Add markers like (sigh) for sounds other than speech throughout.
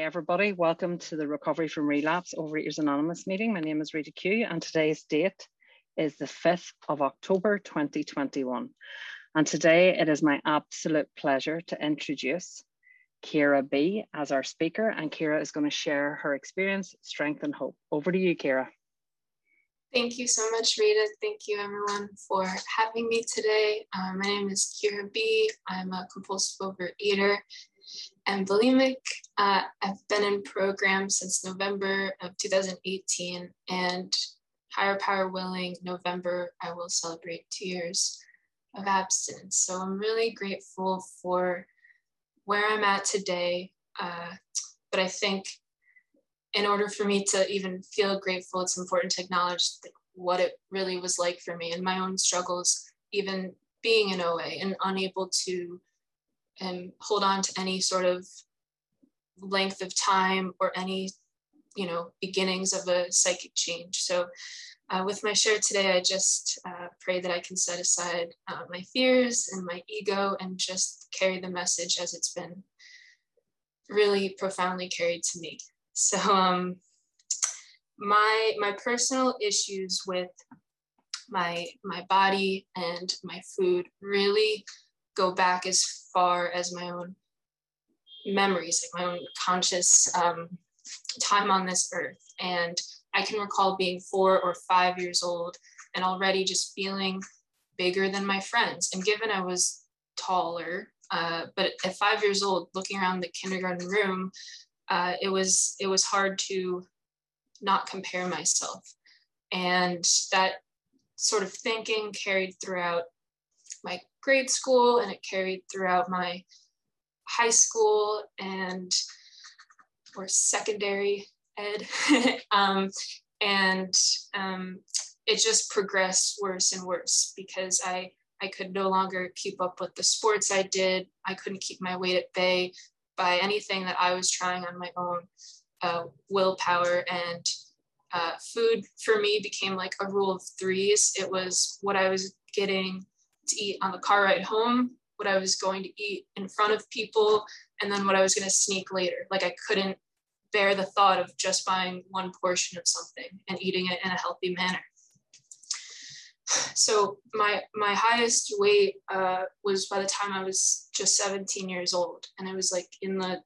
Hi, everybody. Welcome to the Recovery from Relapse Overeaters Anonymous meeting. My name is Rita Q, and today's date is the 5th of October 2021. And today it is my absolute pleasure to introduce Kira B as our speaker, and Kira is going to share her experience, strength, and hope. Over to you, Kira. Thank you so much, Rita. Thank you, everyone, for having me today. Uh, my name is Kira B. I'm a compulsive overeater and bulimic. Uh, I've been in program since November of 2018, and higher power willing, November, I will celebrate two years of abstinence. So I'm really grateful for where I'm at today. Uh, but I think in order for me to even feel grateful, it's important to acknowledge what it really was like for me and my own struggles, even being in OA and unable to um, hold on to any sort of length of time or any, you know, beginnings of a psychic change. So uh, with my share today, I just uh, pray that I can set aside uh, my fears and my ego and just carry the message as it's been really profoundly carried to me. So um, my my personal issues with my my body and my food really go back as far as my own memories, like my own conscious um, time on this earth. And I can recall being four or five years old and already just feeling bigger than my friends. And given I was taller, uh, but at five years old, looking around the kindergarten room, uh, it was it was hard to not compare myself, and that sort of thinking carried throughout my grade school, and it carried throughout my high school and or secondary ed, (laughs) um, and um, it just progressed worse and worse because I I could no longer keep up with the sports I did. I couldn't keep my weight at bay by anything that I was trying on my own uh, willpower. And uh, food for me became like a rule of threes. It was what I was getting to eat on the car ride home, what I was going to eat in front of people, and then what I was going to sneak later. Like I couldn't bear the thought of just buying one portion of something and eating it in a healthy manner so my my highest weight uh, was by the time I was just 17 years old, and it was like in the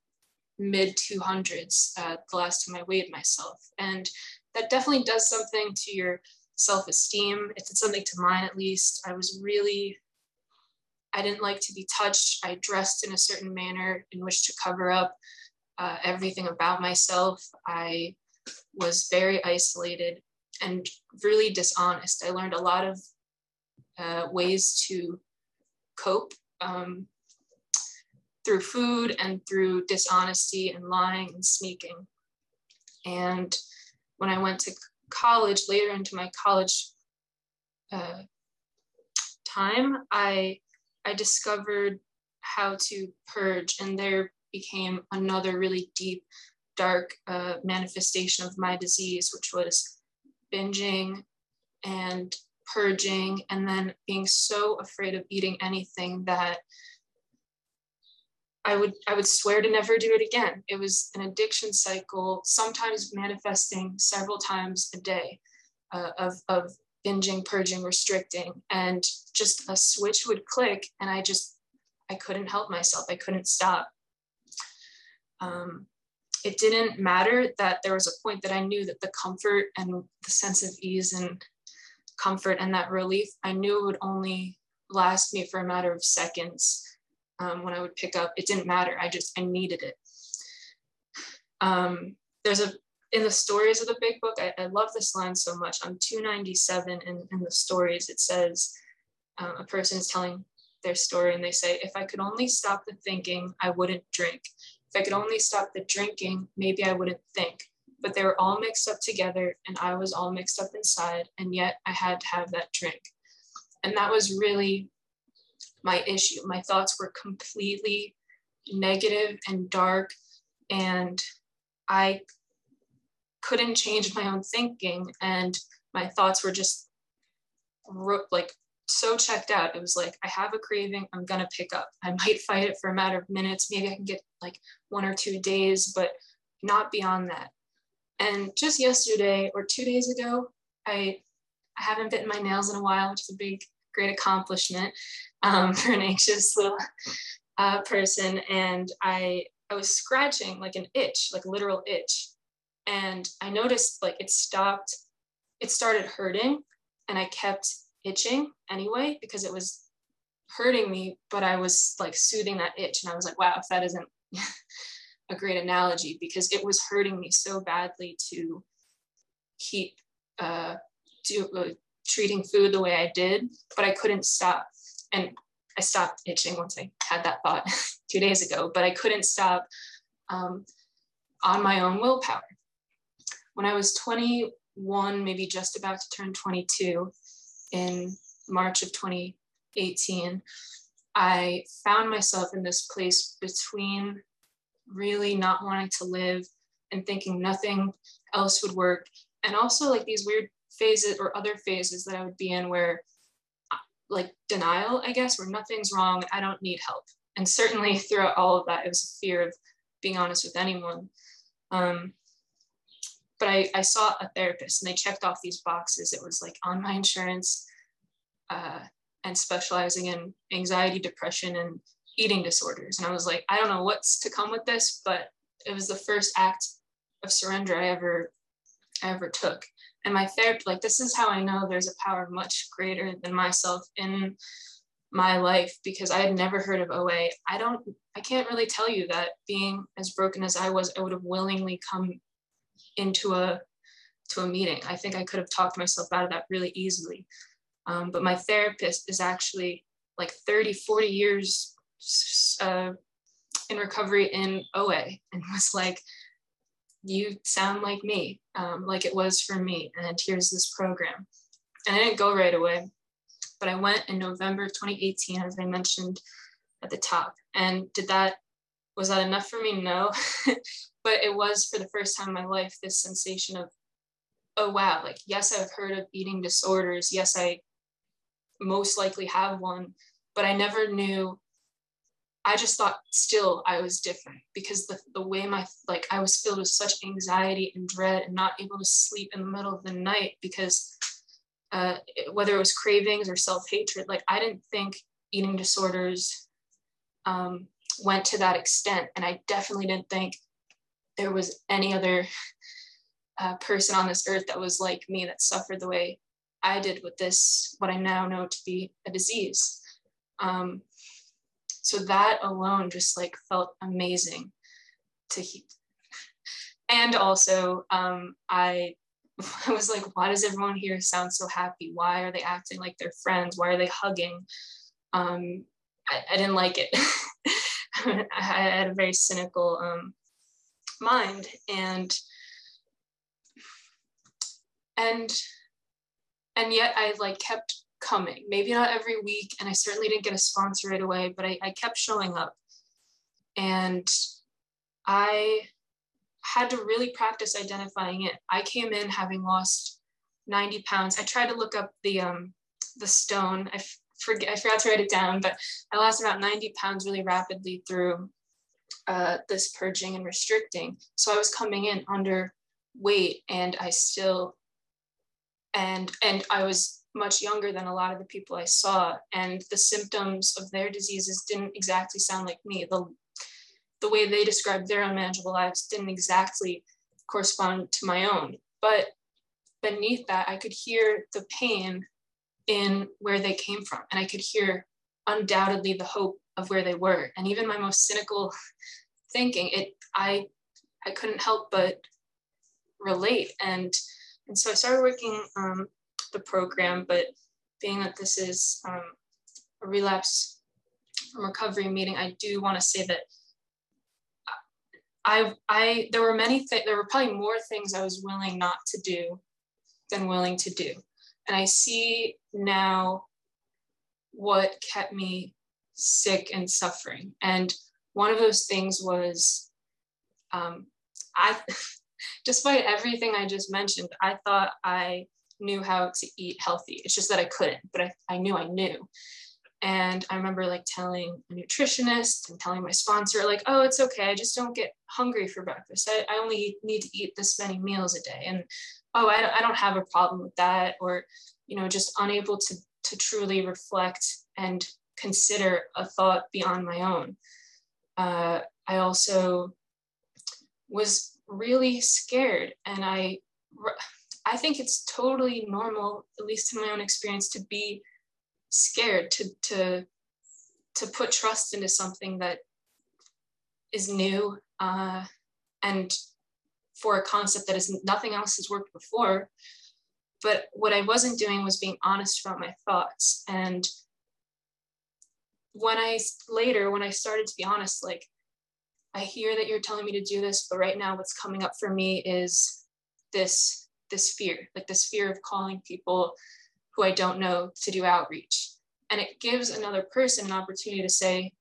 mid 200s uh, the last time I weighed myself, and that definitely does something to your self-esteem. It did something to mine at least. I was really I didn't like to be touched. I dressed in a certain manner in which to cover up uh, everything about myself. I was very isolated and really dishonest. I learned a lot of uh, ways to cope um, through food and through dishonesty and lying and sneaking. And when I went to college, later into my college uh, time, I I discovered how to purge, and there became another really deep, dark uh, manifestation of my disease, which was binging and purging and then being so afraid of eating anything that I would I would swear to never do it again. It was an addiction cycle, sometimes manifesting several times a day uh, of, of binging, purging, restricting, and just a switch would click, and I just I couldn't help myself. I couldn't stop. Um, it didn't matter that there was a point that I knew that the comfort and the sense of ease and comfort and that relief, I knew it would only last me for a matter of seconds um, when I would pick up. It didn't matter. I just, I needed it. Um, there's a, in the stories of the big book, I, I love this line so much. On 297 in, in the stories, it says, uh, a person is telling their story and they say, if I could only stop the thinking, I wouldn't drink. If I could only stop the drinking, maybe I wouldn't think. But they were all mixed up together, and I was all mixed up inside, and yet I had to have that drink. And that was really my issue. My thoughts were completely negative and dark, and I couldn't change my own thinking, and my thoughts were just like so checked out. It was like, I have a craving, I'm gonna pick up. I might fight it for a matter of minutes. Maybe I can get like one or two days, but not beyond that. And just yesterday or two days ago, I, I haven't bitten my nails in a while, which is a big, great accomplishment um, (laughs) for an anxious little uh, person. And I, I was scratching like an itch, like literal itch. And I noticed like it stopped, it started hurting and I kept itching anyway because it was hurting me, but I was like soothing that itch. And I was like, wow, if that isn't (laughs) a great analogy because it was hurting me so badly to keep uh, do, uh, treating food the way I did, but I couldn't stop. And I stopped itching once I had that thought (laughs) two days ago, but I couldn't stop um, on my own willpower. When I was 21, maybe just about to turn 22 in March of 2018, I found myself in this place between really not wanting to live and thinking nothing else would work. And also like these weird phases or other phases that I would be in where like denial, I guess, where nothing's wrong, I don't need help. And certainly throughout all of that, it was a fear of being honest with anyone. Um, but I, I saw a therapist and they checked off these boxes. It was like on my insurance uh, and specializing in anxiety, depression, and eating disorders. And I was like, I don't know what's to come with this, but it was the first act of surrender I ever I ever took. And my therapist, like this is how I know there's a power much greater than myself in my life because I had never heard of OA. I don't I can't really tell you that being as broken as I was, I would have willingly come into a to a meeting. I think I could have talked myself out of that really easily. Um, but my therapist is actually like 30, 40 years uh, in recovery in OA and (laughs) was like, you sound like me, um, like it was for me. And here's this program. And I didn't go right away, but I went in November of 2018, as I mentioned at the top. And did that, was that enough for me? No. (laughs) but it was for the first time in my life, this sensation of, oh, wow, like, yes, I've heard of eating disorders. Yes, I most likely have one, but I never knew I just thought still I was different because the, the way my, like, I was filled with such anxiety and dread and not able to sleep in the middle of the night because uh, whether it was cravings or self hatred, like, I didn't think eating disorders um, went to that extent. And I definitely didn't think there was any other uh, person on this earth that was like me that suffered the way I did with this, what I now know to be a disease. Um, so that alone just like felt amazing to hear. And also, um, I, (laughs) I was like, why does everyone here sound so happy? Why are they acting like they're friends? Why are they hugging? Um, I, I didn't like it. (laughs) (laughs) I had a very cynical um, mind and and and yet I like kept coming. Maybe not every week, and I certainly didn't get a sponsor right away, but I, I kept showing up. And I had to really practice identifying it. I came in having lost 90 pounds. I tried to look up the um, the stone. I forget I forgot to write it down, but I lost about 90 pounds really rapidly through uh, this purging and restricting. So I was coming in under weight, and I still and and I was much younger than a lot of the people I saw, and the symptoms of their diseases didn't exactly sound like me. The, the way they described their unmanageable lives didn't exactly correspond to my own. But beneath that, I could hear the pain in where they came from, and I could hear undoubtedly the hope of where they were. And even my most cynical (laughs) thinking, it I I couldn't help but relate. And and so I started working um, the program, but being that this is um, a relapse from recovery meeting, I do want to say that I, I, there were many things, there were probably more things I was willing not to do than willing to do. And I see now what kept me sick and suffering. And one of those things was, um, I, (laughs) despite everything I just mentioned, I thought I knew how to eat healthy. It's just that I couldn't, but I, I knew I knew. And I remember like telling a nutritionist and telling my sponsor, like, oh, it's okay. I just don't get hungry for breakfast. I, I only need to eat this many meals a day. And oh, I, I don't have a problem with that. Or, you know, just unable to, to truly reflect and consider a thought beyond my own. Uh, I also was really scared and I I think it's totally normal, at least in my own experience, to be scared to to to put trust into something that is new uh, and for a concept that is nothing else has worked before. But what I wasn't doing was being honest about my thoughts. And when I later, when I started to be honest, like I hear that you're telling me to do this, but right now what's coming up for me is this this fear, like this fear of calling people who I don't know to do outreach. And it gives another person an opportunity to say,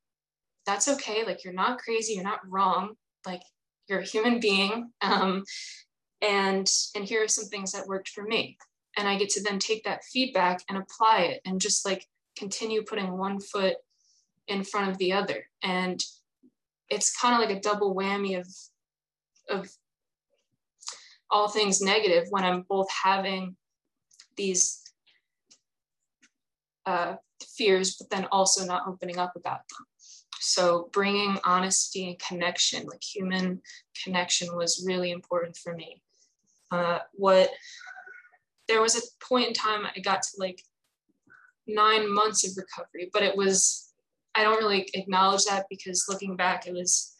that's okay, like you're not crazy, you're not wrong, like you're a human being. Um, and and here are some things that worked for me. And I get to then take that feedback and apply it and just like continue putting one foot in front of the other. And it's kind of like a double whammy of of all things negative when I'm both having these uh, fears, but then also not opening up about them. So bringing honesty and connection, like human connection, was really important for me. Uh, what there was a point in time I got to like nine months of recovery, but it was I don't really acknowledge that because looking back, it was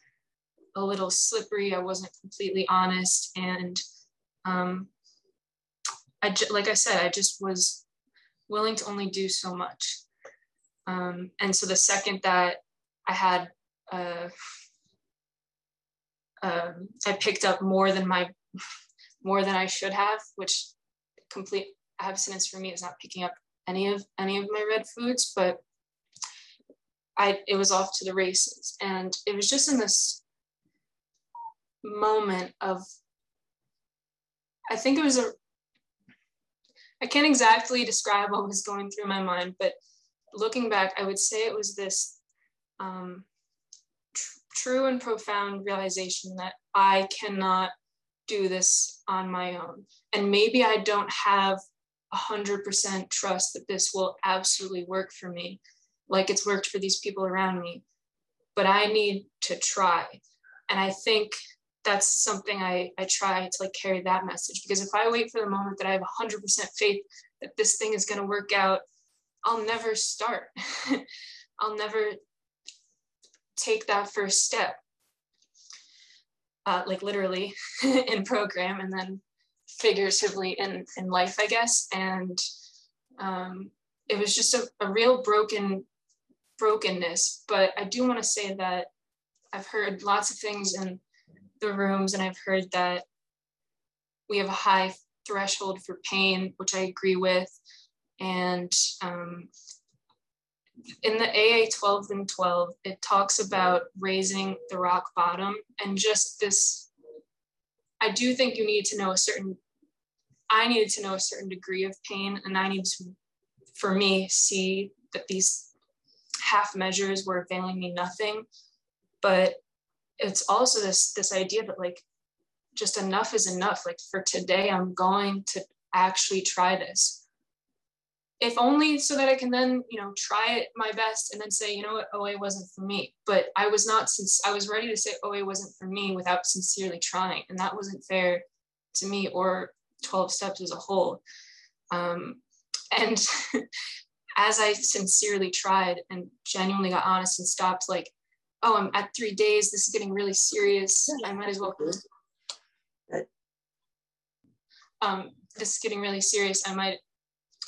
a little slippery. I wasn't completely honest, and um, I like I said, I just was willing to only do so much. Um, and so the second that I had, uh, um, I picked up more than my, (laughs) more than I should have, which complete abstinence for me is not picking up any of any of my red foods, but I it was off to the races. And it was just in this moment of I think it was a I can't exactly describe what was going through my mind, but looking back, I would say it was this um, tr- true and profound realization that I cannot do this on my own. And maybe I don't have 100% trust that this will absolutely work for me like it's worked for these people around me but i need to try and i think that's something I, I try to like carry that message. Because if i wait for the moment that i have 100% faith that this thing is going to work out i'll never start. (laughs) I'll never take that first step uh, like literally (laughs) in program and then figuratively in, in life i guess. And um, it was just a, a real broken brokenness. But I do want to say that I've heard lots of things in the rooms, and I've heard that we have a high threshold for pain, which I agree with. And um, in the AA 12 and 12, it talks about raising the rock bottom and just this. I do think you need to know a certain, I needed to know a certain degree of pain, and I need to, for me, see that these half measures were availing me nothing. But it's also this this idea that like just enough is enough. Like for today, I'm going to actually try this. If only so that I can then, you know, try it my best and then say, you know what, OA wasn't for me. But I was not since I was ready to say OA wasn't for me without sincerely trying. And that wasn't fair to me or 12 steps as a whole. Um, and (laughs) as I sincerely tried and genuinely got honest and stopped, like, oh, I'm at three days, this is getting really serious. I might as well. Um, this is getting really serious. I might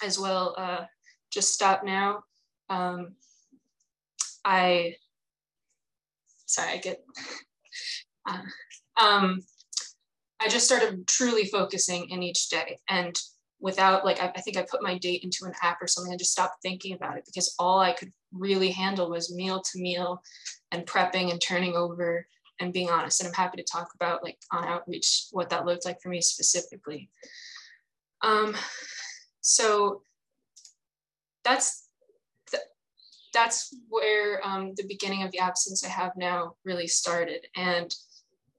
as well uh, just stop now. Um, I, sorry, I get, (laughs) uh, um, I just started truly focusing in each day and without like I, I, think I put my date into an app or something and just stopped thinking about it because all I could really handle was meal to meal and prepping and turning over and being honest. And I'm happy to talk about like on outreach what that looked like for me specifically. Um, so that's that's where um, the beginning of the abstinence I have now really started. And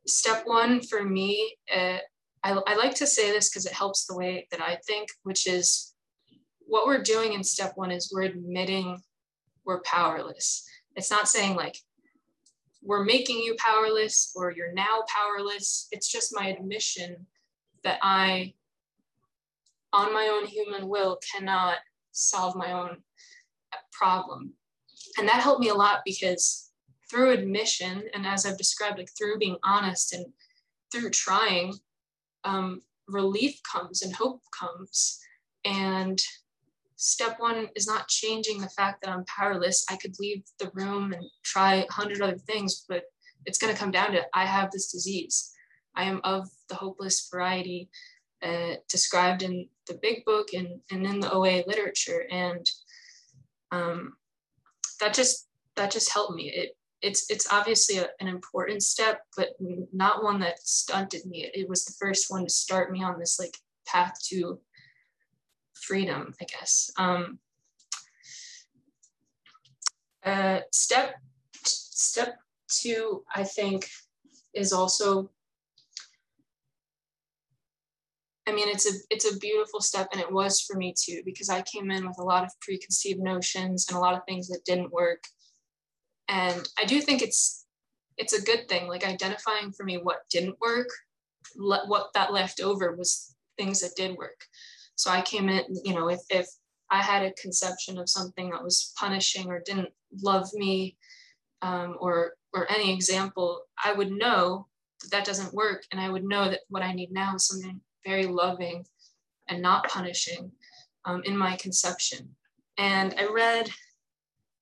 step one for me, uh, I, I like to say this because it helps the way that I think, which is what we're doing in step one is we're admitting we're powerless. It's not saying like we're making you powerless or you're now powerless. It's just my admission that I, on my own human will, cannot solve my own problem. And that helped me a lot because through admission, and as I've described, like through being honest and through trying, um, relief comes and hope comes. And step one is not changing the fact that I'm powerless. I could leave the room and try a hundred other things, but it's going to come down to I have this disease. I am of the hopeless variety uh, described in the big book and, and in the OA literature. And um, that just that just helped me. It it's it's obviously a, an important step, but not one that stunted me. It was the first one to start me on this like path to freedom, I guess. Um, uh, step step two, I think, is also. I mean, it's a it's a beautiful step, and it was for me too, because I came in with a lot of preconceived notions and a lot of things that didn't work, and I do think it's it's a good thing, like identifying for me what didn't work, le- what that left over was things that did work. So I came in, you know, if, if I had a conception of something that was punishing or didn't love me um, or, or any example, I would know that that doesn't work. And I would know that what I need now is something very loving and not punishing um, in my conception. And I read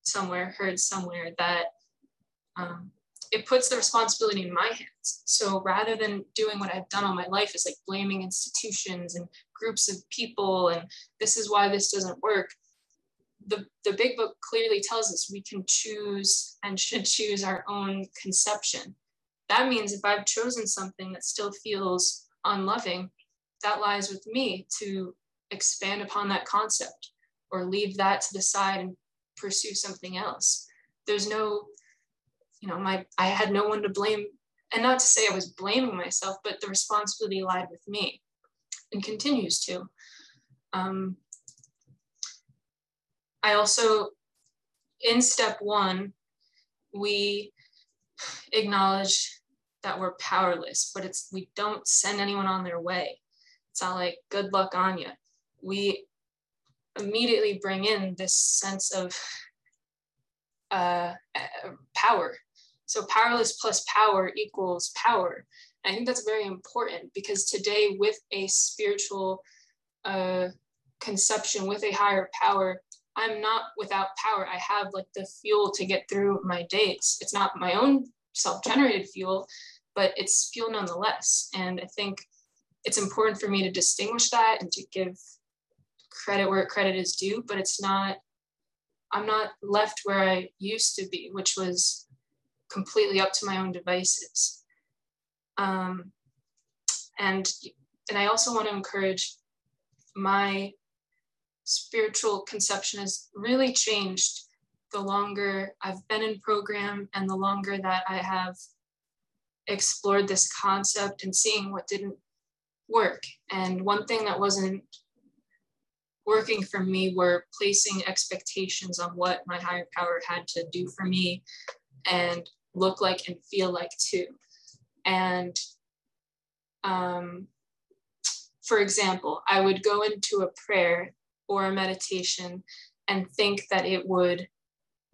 somewhere, heard somewhere that um, it puts the responsibility in my hands. So rather than doing what I've done all my life is like blaming institutions and groups of people and this is why this doesn't work. The, the big book clearly tells us we can choose and should (laughs) choose our own conception. That means if I've chosen something that still feels unloving, that lies with me to expand upon that concept or leave that to the side and pursue something else. There's no you know, my I had no one to blame. And not to say I was blaming myself, but the responsibility lied with me and continues to. Um, I also, in step one, we acknowledge that we're powerless, but it's we don't send anyone on their way. It's not like good luck on you. We immediately bring in this sense of uh, power so powerless plus power equals power. I think that's very important because today, with a spiritual uh, conception, with a higher power, I'm not without power. I have like the fuel to get through my days. It's not my own self generated fuel, but it's fuel nonetheless. And I think it's important for me to distinguish that and to give credit where credit is due, but it's not, I'm not left where I used to be, which was completely up to my own devices. Um, and, and I also want to encourage my spiritual conception has really changed the longer I've been in program and the longer that I have explored this concept and seeing what didn't work. And one thing that wasn't working for me were placing expectations on what my higher power had to do for me and look like and feel like too. And um, for example, I would go into a prayer or a meditation and think that it would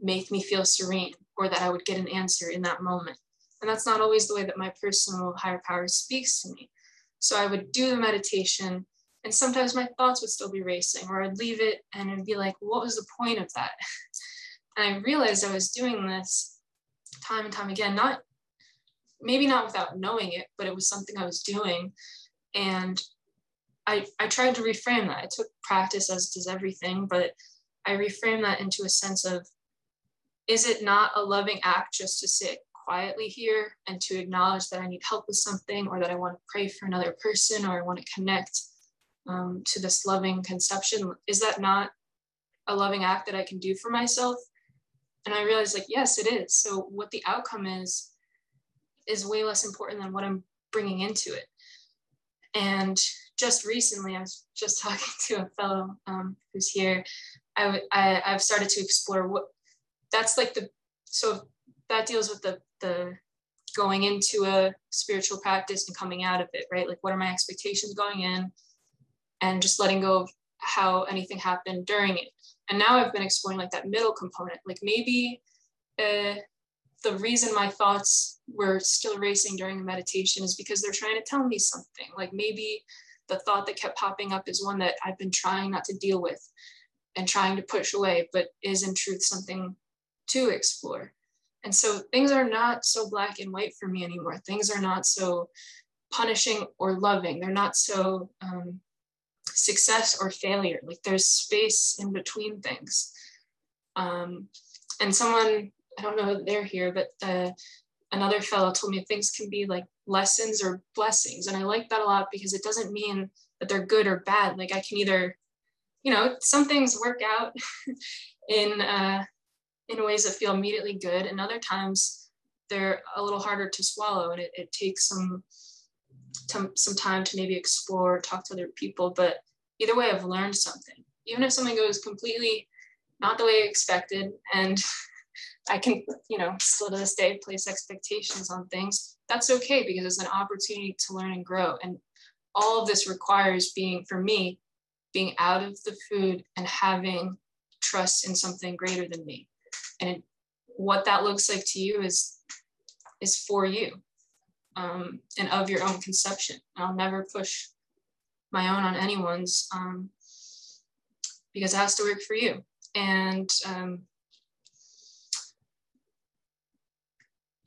make me feel serene or that I would get an answer in that moment. And that's not always the way that my personal higher power speaks to me. So I would do the meditation, and sometimes my thoughts would still be racing, or I'd leave it and it'd be like, what was the point of that? (laughs) And I realized I was doing this time and time again, not maybe not without knowing it, but it was something I was doing. And I, I tried to reframe that. I took practice, as does everything, but I reframe that into a sense of is it not a loving act just to sit quietly here and to acknowledge that I need help with something or that I want to pray for another person or I want to connect um, to this loving conception? Is that not a loving act that I can do for myself? and I realized like, yes, it is. So what the outcome is, is way less important than what I'm bringing into it. And just recently, I was just (laughs) talking to a fellow um, who's here. I, I I've started to explore what that's like the so that deals with the the going into a spiritual practice and coming out of it, right? Like what are my expectations going in, and just letting go of how anything happened during it. And now I've been exploring like that middle component, like maybe uh, the reason my thoughts were still racing during the meditation is because they're trying to tell me something. Like maybe the thought that kept popping up is one that I've been trying not to deal with and trying to push away, but is in truth something to explore. And so things are not so black and white for me anymore. Things are not so punishing or loving. They're not so um, success or failure. Like there's space in between things. Um, and someone, I don't know if they're here, but uh, another fellow told me things can be like lessons or blessings. And I like that a lot because it doesn't mean that they're good or bad. Like I can either, you know, some things work out (laughs) in uh, in ways that feel immediately good, and other times they're a little harder to swallow, and it, it takes some some time to maybe explore, talk to other people. But either way, I've learned something. Even if something goes completely not the way I expected, and (laughs) I can, you know, still to this day place expectations on things, that's okay because it's an opportunity to learn and grow. And all of this requires being, for me, being out of the food and having trust in something greater than me. And what that looks like to you is is for you um, and of your own conception. And I'll never push my own on anyone's um, because it has to work for you. And um,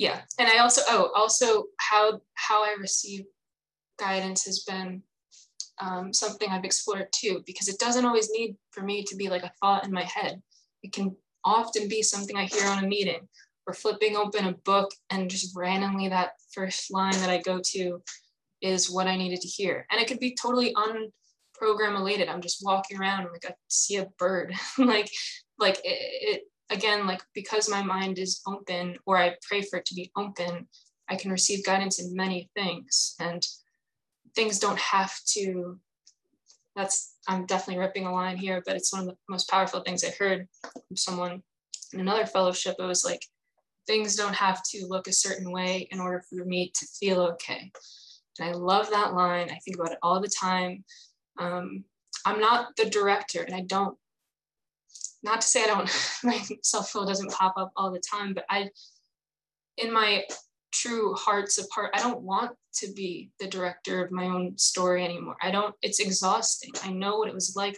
yeah and i also oh also how how i receive guidance has been um, something i've explored too because it doesn't always need for me to be like a thought in my head. It can often be something i hear on a meeting or flipping open a book and just randomly that first line that i go to is what i needed to hear. And it could be totally unprogram related i'm just walking around and like i see a bird. (laughs) Like like it, it again, like because my mind is open or I pray for it to be open, I can receive guidance in many things. And things don't have to, that's, I'm definitely ripping a line here, but it's one of the most powerful things I heard from someone in another fellowship. It was like, things don't have to look a certain way in order for me to feel okay. And I love that line. I think about it all the time. Um, I'm not the director and I don't not to say I don't, (laughs) my self will doesn't pop up all the time, but I, in my true hearts of heart, I don't want to be the director of my own story anymore. I don't, it's exhausting. I know what it was like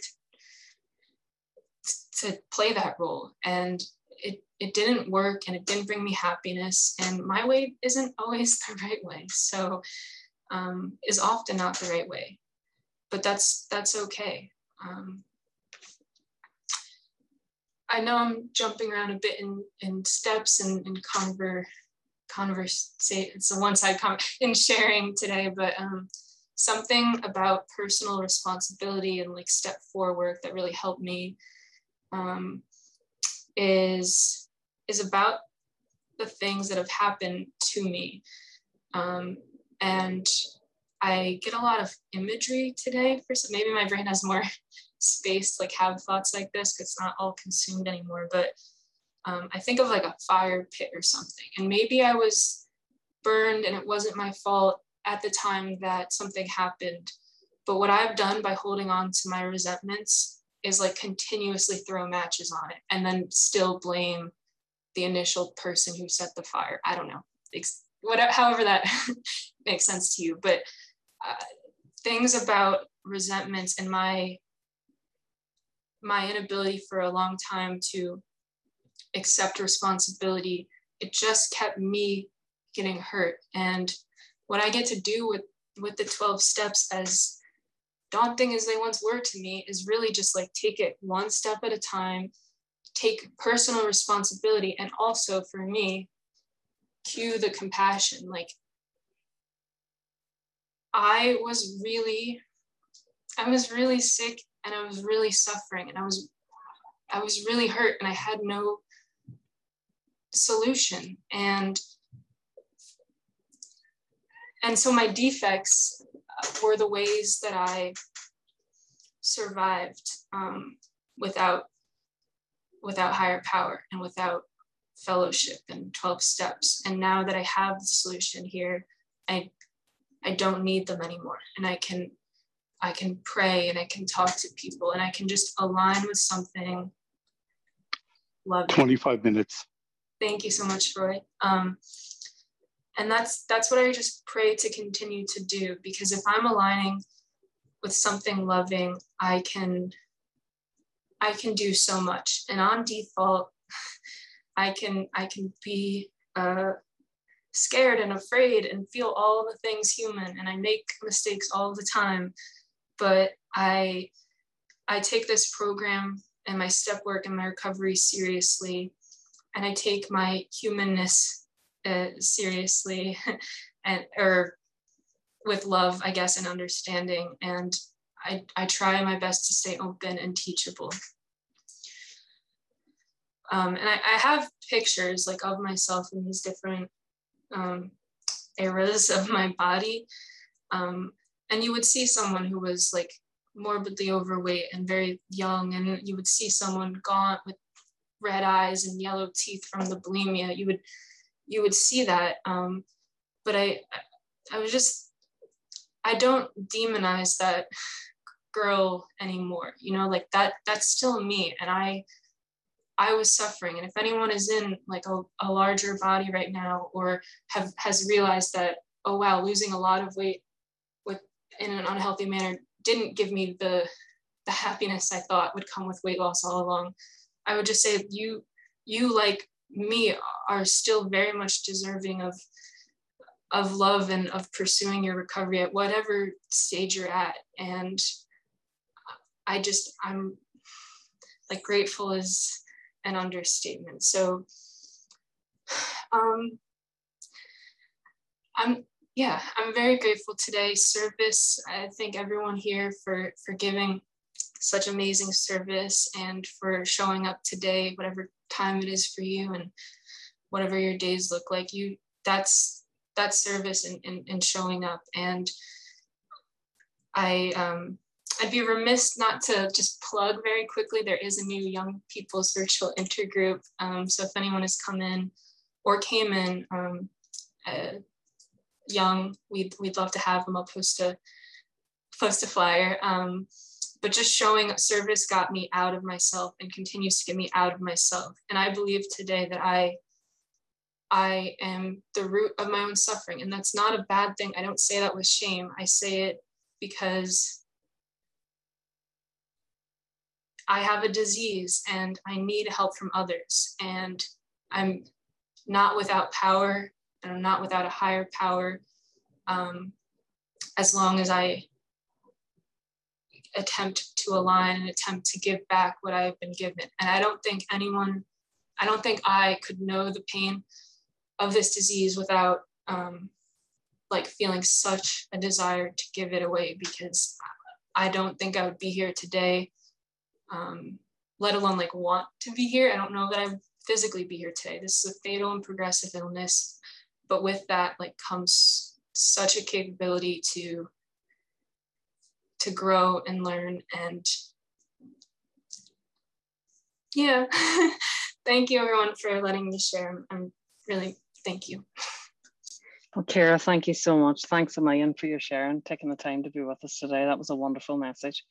to, to play that role. And it, it didn't work and it didn't bring me happiness. And my way isn't always (laughs) the right way. So um, is often not the right way, but that's, that's okay. Um, I know I'm jumping around a bit in, in steps and in conver, converse, it's a one side comment in sharing today, but um, something about personal responsibility and like step four work that really helped me um, is, is about the things that have happened to me. Um, and I get a lot of imagery today for some, maybe my brain has more (laughs) space like have thoughts like this because it's not all consumed anymore. But um, I think of like a fire pit or something. And maybe I was burned and it wasn't my fault at the time that something happened. But what I've done by holding on to my resentments is like continuously throw matches on it and then still blame the initial person who set the fire. I don't know, whatever, however that (laughs) makes sense to you. But uh, things about resentments and my my inability for a long time to accept responsibility, it just kept me getting hurt. And what I get to do with, with the 12 steps, as daunting as they once were to me, is really just like take it one step at a time, take personal responsibility, and also for me, cue the compassion. Like, I was really, I was really sick and I was really suffering and I was I was really hurt and I had no solution. And and so my defects were the ways that I survived um, without without higher power and without fellowship and 12 steps. And now that i have the solution here i i don't need them anymore. And i can i can pray and i can talk to people and i can just align with something love 25 minutes. Thank you so much roy. Um, and that's that's what i just pray to continue to do because if i'm aligning with something loving i can i can do so much. And on default (laughs) I can I can be uh, scared and afraid and feel all the things human, and I make mistakes all the time. But I I take this program and my step work and my recovery seriously, and I take my humanness uh, seriously, (laughs) and or with love, I guess, and understanding. And I, I try my best to stay open and teachable. Um, and I, I, have pictures like of myself in these different um, eras of my body. Um, and you would see someone who was like morbidly overweight and very young, and you would see someone gaunt with red eyes and yellow teeth from the bulimia. You would you would see that. Um, but I I was just I don't demonize that girl anymore. You know, like that that's still me, and I I was suffering. And if anyone is in like a, a larger body right now or have has realized that, oh wow, losing a lot of weight with in an unhealthy manner didn't give me the the happiness I thought would come with weight loss all along, I would just say you you like me are still very much deserving of of love and of pursuing your recovery at whatever stage you're at. And I just I'm like grateful as an understatement. So um, I'm yeah, I'm very grateful today. Service, I thank everyone here for for giving such amazing service and for showing up today, whatever time it is for you and whatever your days look like. You that's that's service and, and, and showing up. And I um I'd be remiss not to just plug very quickly. There is a new Young People's Virtual Intergroup. Um, so if anyone has come in or came in um, uh, young, we'd, we'd love to have them. I'll post a, post a flyer. Um, but just showing service got me out of myself and continues to get me out of myself. And I believe today that I I am the root of my own suffering. And that's not a bad thing. I don't say that with shame. I say it because I have a disease and I need help from others. And I'm not without power and I'm not without a higher power um, as long as I attempt to align and attempt to give back what I've been given. And I don't think anyone, I don't think I could know the pain of this disease without um, like feeling such a desire to give it away because I don't think I would be here today um, let alone like want to be here. I don't know that I would physically be here today. This is a fatal and progressive illness, but with that like comes such a capability to to grow and learn and yeah. (laughs) Thank you everyone for letting me share. I'm really thank you. Well kira thank you so much. Thanks a million for your sharing taking the time to be with us today. That was a wonderful message